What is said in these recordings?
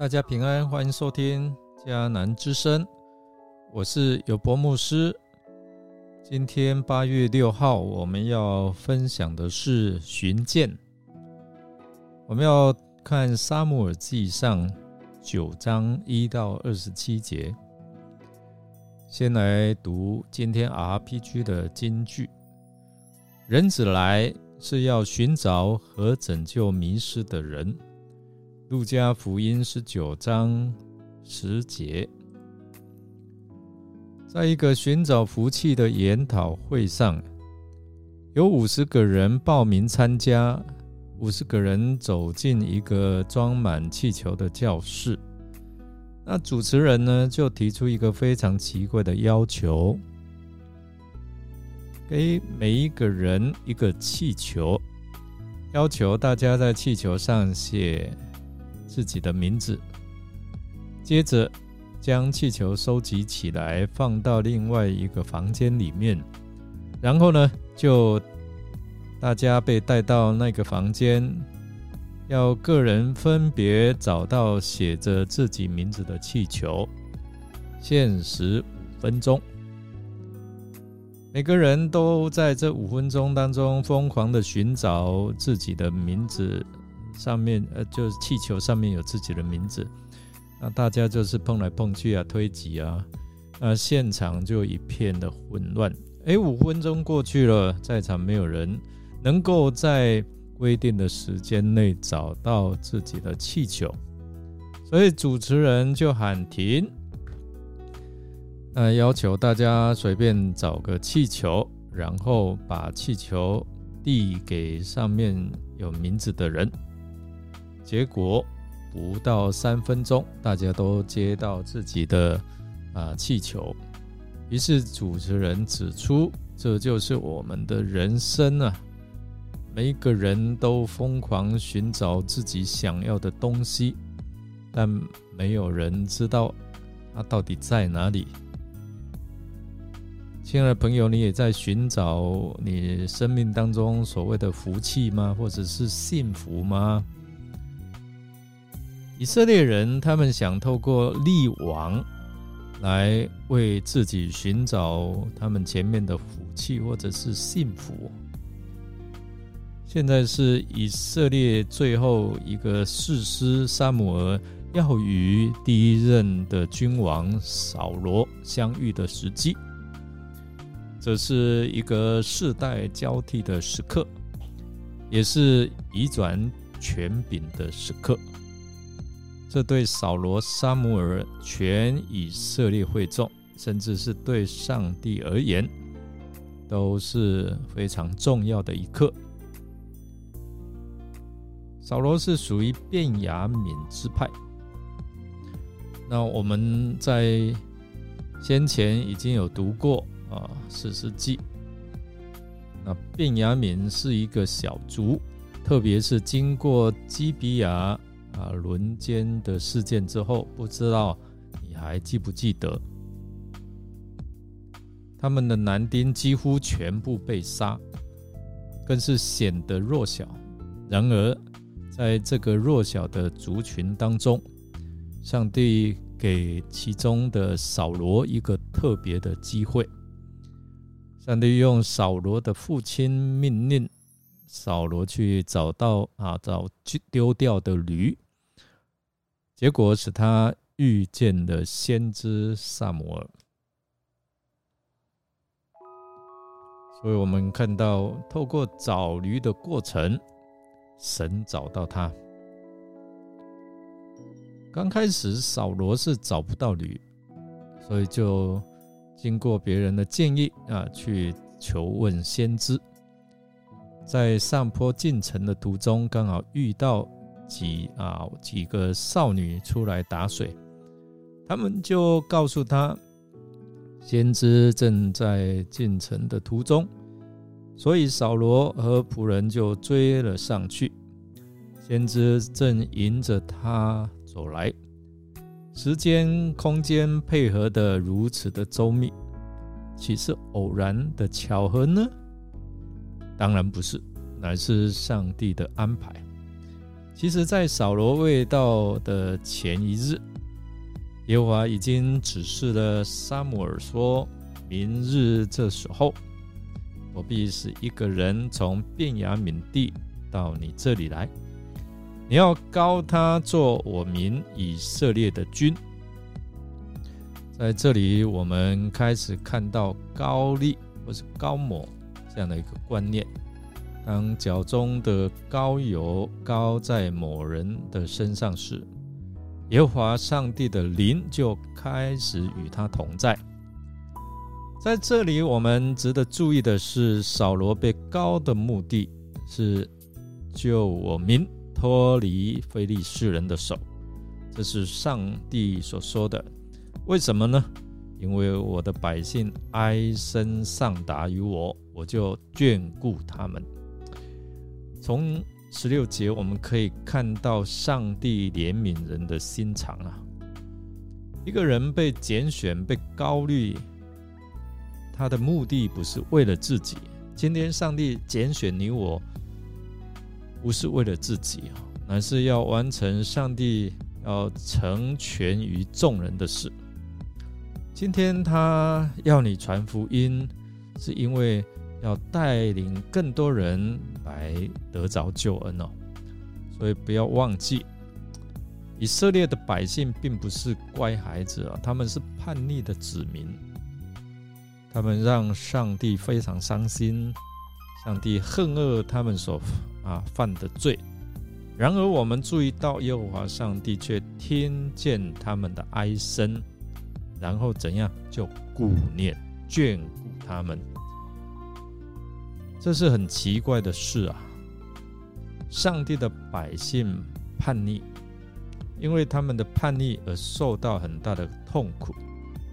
大家平安，欢迎收听迦南之声，我是有博牧师。今天八月六号，我们要分享的是寻见。我们要看沙姆尔记上九章一到二十七节。先来读今天 RPG 的金句：人子来是要寻找和拯救迷失的人。路加福音十九章十节，在一个寻找福气的研讨会上，有五十个人报名参加。五十个人走进一个装满气球的教室，那主持人呢就提出一个非常奇怪的要求：给每一个人一个气球，要求大家在气球上写。自己的名字，接着将气球收集起来，放到另外一个房间里面。然后呢，就大家被带到那个房间，要个人分别找到写着自己名字的气球，限时五分钟。每个人都在这五分钟当中疯狂的寻找自己的名字。上面呃，就是气球上面有自己的名字，那大家就是碰来碰去啊，推挤啊，那现场就一片的混乱。哎，五分钟过去了，在场没有人能够在规定的时间内找到自己的气球，所以主持人就喊停，那要求大家随便找个气球，然后把气球递给上面有名字的人。结果不到三分钟，大家都接到自己的啊气球。于是主持人指出，这就是我们的人生啊！每一个人都疯狂寻找自己想要的东西，但没有人知道它到底在哪里。亲爱的朋友，你也在寻找你生命当中所谓的福气吗？或者是幸福吗？以色列人，他们想透过立王来为自己寻找他们前面的福气或者是幸福。现在是以色列最后一个士师沙姆尔要与第一任的君王扫罗相遇的时机，这是一个世代交替的时刻，也是移转权柄的时刻。这对扫罗、沙姆尔、全以色列会众，甚至是对上帝而言，都是非常重要的一刻。扫罗是属于便雅悯之派。那我们在先前已经有读过啊《史诗记》，那便雅悯是一个小族，特别是经过基比亚。啊，轮奸的事件之后，不知道你还记不记得，他们的男丁几乎全部被杀，更是显得弱小。然而，在这个弱小的族群当中，上帝给其中的扫罗一个特别的机会。上帝用扫罗的父亲命令。扫罗去找到啊，找去丢掉的驴，结果使他遇见了先知萨摩尔。所以我们看到，透过找驴的过程，神找到他。刚开始扫罗是找不到驴，所以就经过别人的建议啊，去求问先知。在上坡进城的途中，刚好遇到几啊几个少女出来打水，他们就告诉他，先知正在进城的途中，所以扫罗和仆人就追了上去。先知正迎着他走来，时间空间配合的如此的周密，岂是偶然的巧合呢？当然不是，乃是上帝的安排。其实，在扫罗未到的前一日，耶和华已经指示了撒母耳说：“明日这时候，我必使一个人从便雅悯地到你这里来，你要高他做我民以色列的君。”在这里，我们开始看到高丽或是高某这样的一个观念。当脚中的膏油膏在某人的身上时，耶和华上帝的灵就开始与他同在。在这里，我们值得注意的是，扫罗被膏的目的是救我民脱离非利士人的手，这是上帝所说的。为什么呢？因为我的百姓哀声上达于我，我就眷顾他们。从十六节我们可以看到上帝怜悯人的心肠啊！一个人被拣选、被高虑，他的目的不是为了自己。今天上帝拣选你我，不是为了自己啊，乃是要完成上帝要成全于众人的事。今天他要你传福音，是因为。要带领更多人来得着救恩哦，所以不要忘记，以色列的百姓并不是乖孩子啊，他们是叛逆的子民，他们让上帝非常伤心，上帝恨恶他们所啊犯的罪。然而，我们注意到耶和华上帝却听见他们的哀声，然后怎样就顾念眷顾他们。这是很奇怪的事啊！上帝的百姓叛逆，因为他们的叛逆而受到很大的痛苦。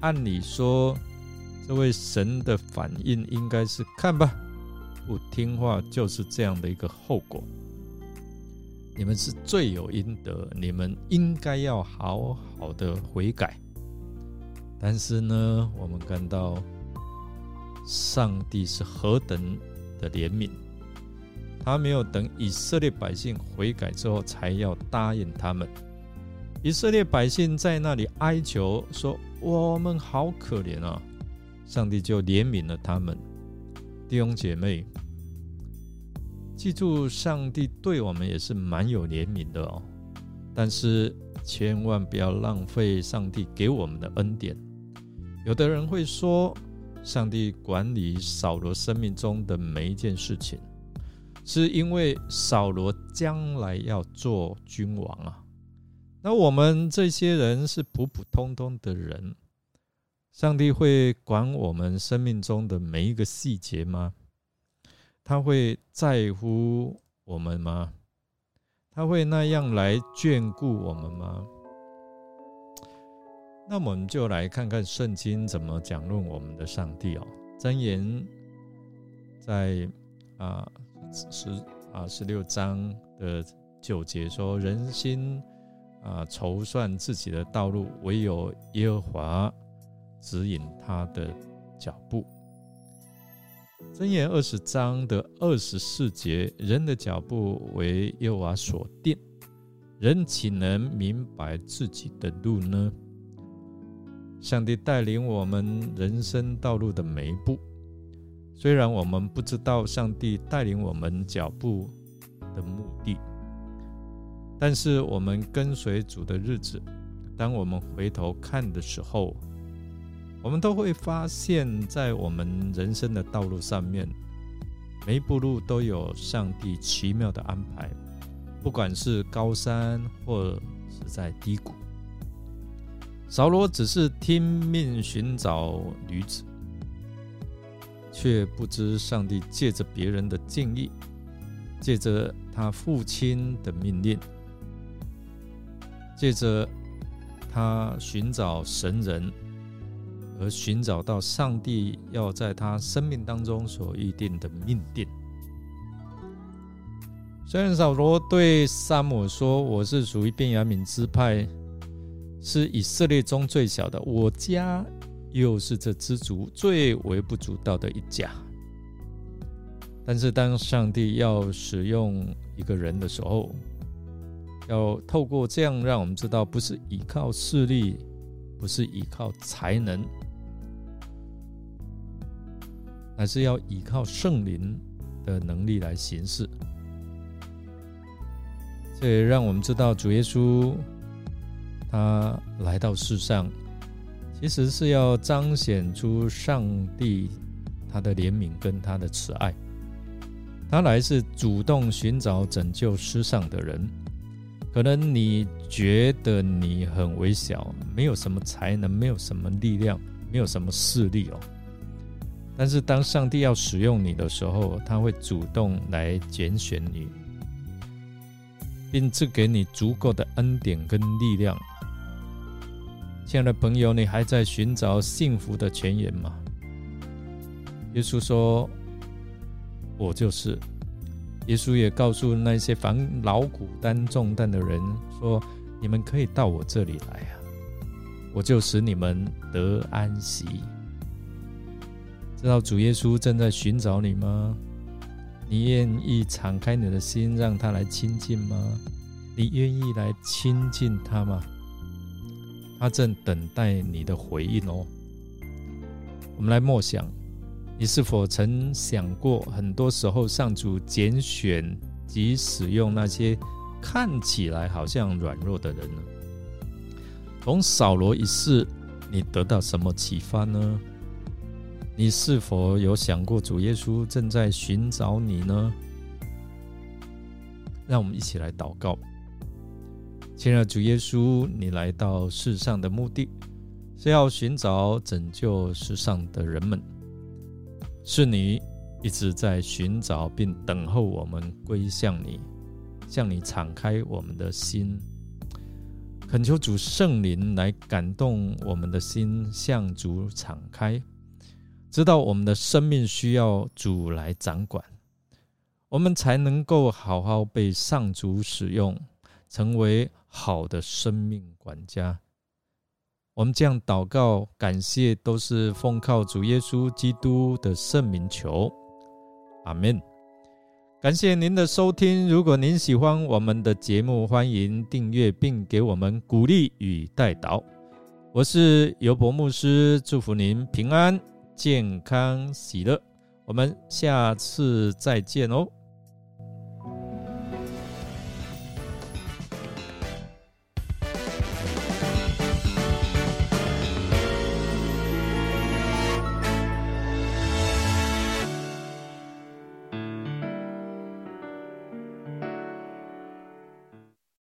按理说，这位神的反应应该是：看吧，不听话就是这样的一个后果。你们是罪有应得，你们应该要好好的悔改。但是呢，我们看到上帝是何等。的怜悯，他没有等以色列百姓悔改之后，才要答应他们。以色列百姓在那里哀求说：“我们好可怜啊！”上帝就怜悯了他们。弟兄姐妹，记住，上帝对我们也是蛮有怜悯的哦。但是千万不要浪费上帝给我们的恩典。有的人会说。上帝管理扫罗生命中的每一件事情，是因为扫罗将来要做君王啊。那我们这些人是普普通通的人，上帝会管我们生命中的每一个细节吗？他会在乎我们吗？他会那样来眷顾我们吗？那我们就来看看圣经怎么讲论我们的上帝哦。箴言在啊十啊十六章的九节说：“人心啊筹算自己的道路，唯有耶和华指引他的脚步。”箴言二十章的二十四节：“人的脚步为耶和华所定，人岂能明白自己的路呢？”上帝带领我们人生道路的每一步，虽然我们不知道上帝带领我们脚步的目的，但是我们跟随主的日子，当我们回头看的时候，我们都会发现，在我们人生的道路上面，每一步路都有上帝奇妙的安排，不管是高山或是在低谷。扫罗只是听命寻找女子，却不知上帝借着别人的敬意，借着他父亲的命令，借着他寻找神人，而寻找到上帝要在他生命当中所预定的命定。虽然扫罗对萨姆说：“我是属于便雅悯支派。”是以色列中最小的，我家又是这支族最微不足道的一家。但是，当上帝要使用一个人的时候，要透过这样让我们知道，不是依靠势力，不是依靠才能，而是要依靠圣灵的能力来行事。这也让我们知道，主耶稣他来到世上，其实是要彰显出上帝他的怜悯跟他的慈爱。他来是主动寻找拯救世上的人。可能你觉得你很微小，没有什么才能，没有什么力量，没有什么势力哦。但是当上帝要使用你的时候，他会主动来拣选你。并赐给你足够的恩典跟力量。亲爱的朋友，你还在寻找幸福的泉源吗？耶稣说：“我就是。”耶稣也告诉那些烦劳苦担重担的人说：“你们可以到我这里来啊，我就使你们得安息。”知道主耶稣正在寻找你吗？你愿意敞开你的心，让他来亲近吗？你愿意来亲近他吗？他正等待你的回应哦。我们来默想，你是否曾想过，很多时候上主拣选及使用那些看起来好像软弱的人呢？从扫罗一事，你得到什么启发呢？你是否有想过，主耶稣正在寻找你呢？让我们一起来祷告。亲爱的主耶稣，你来到世上的目的是要寻找拯救世上的人们，是你一直在寻找并等候我们归向你，向你敞开我们的心，恳求主圣灵来感动我们的心，向主敞开。知道我们的生命需要主来掌管，我们才能够好好被上主使用，成为好的生命管家。我们这样祷告，感谢都是奉靠主耶稣基督的圣名求，阿门。感谢您的收听，如果您喜欢我们的节目，欢迎订阅并给我们鼓励与带导。我是尤伯牧师，祝福您平安。健康喜乐，我们下次再见哦。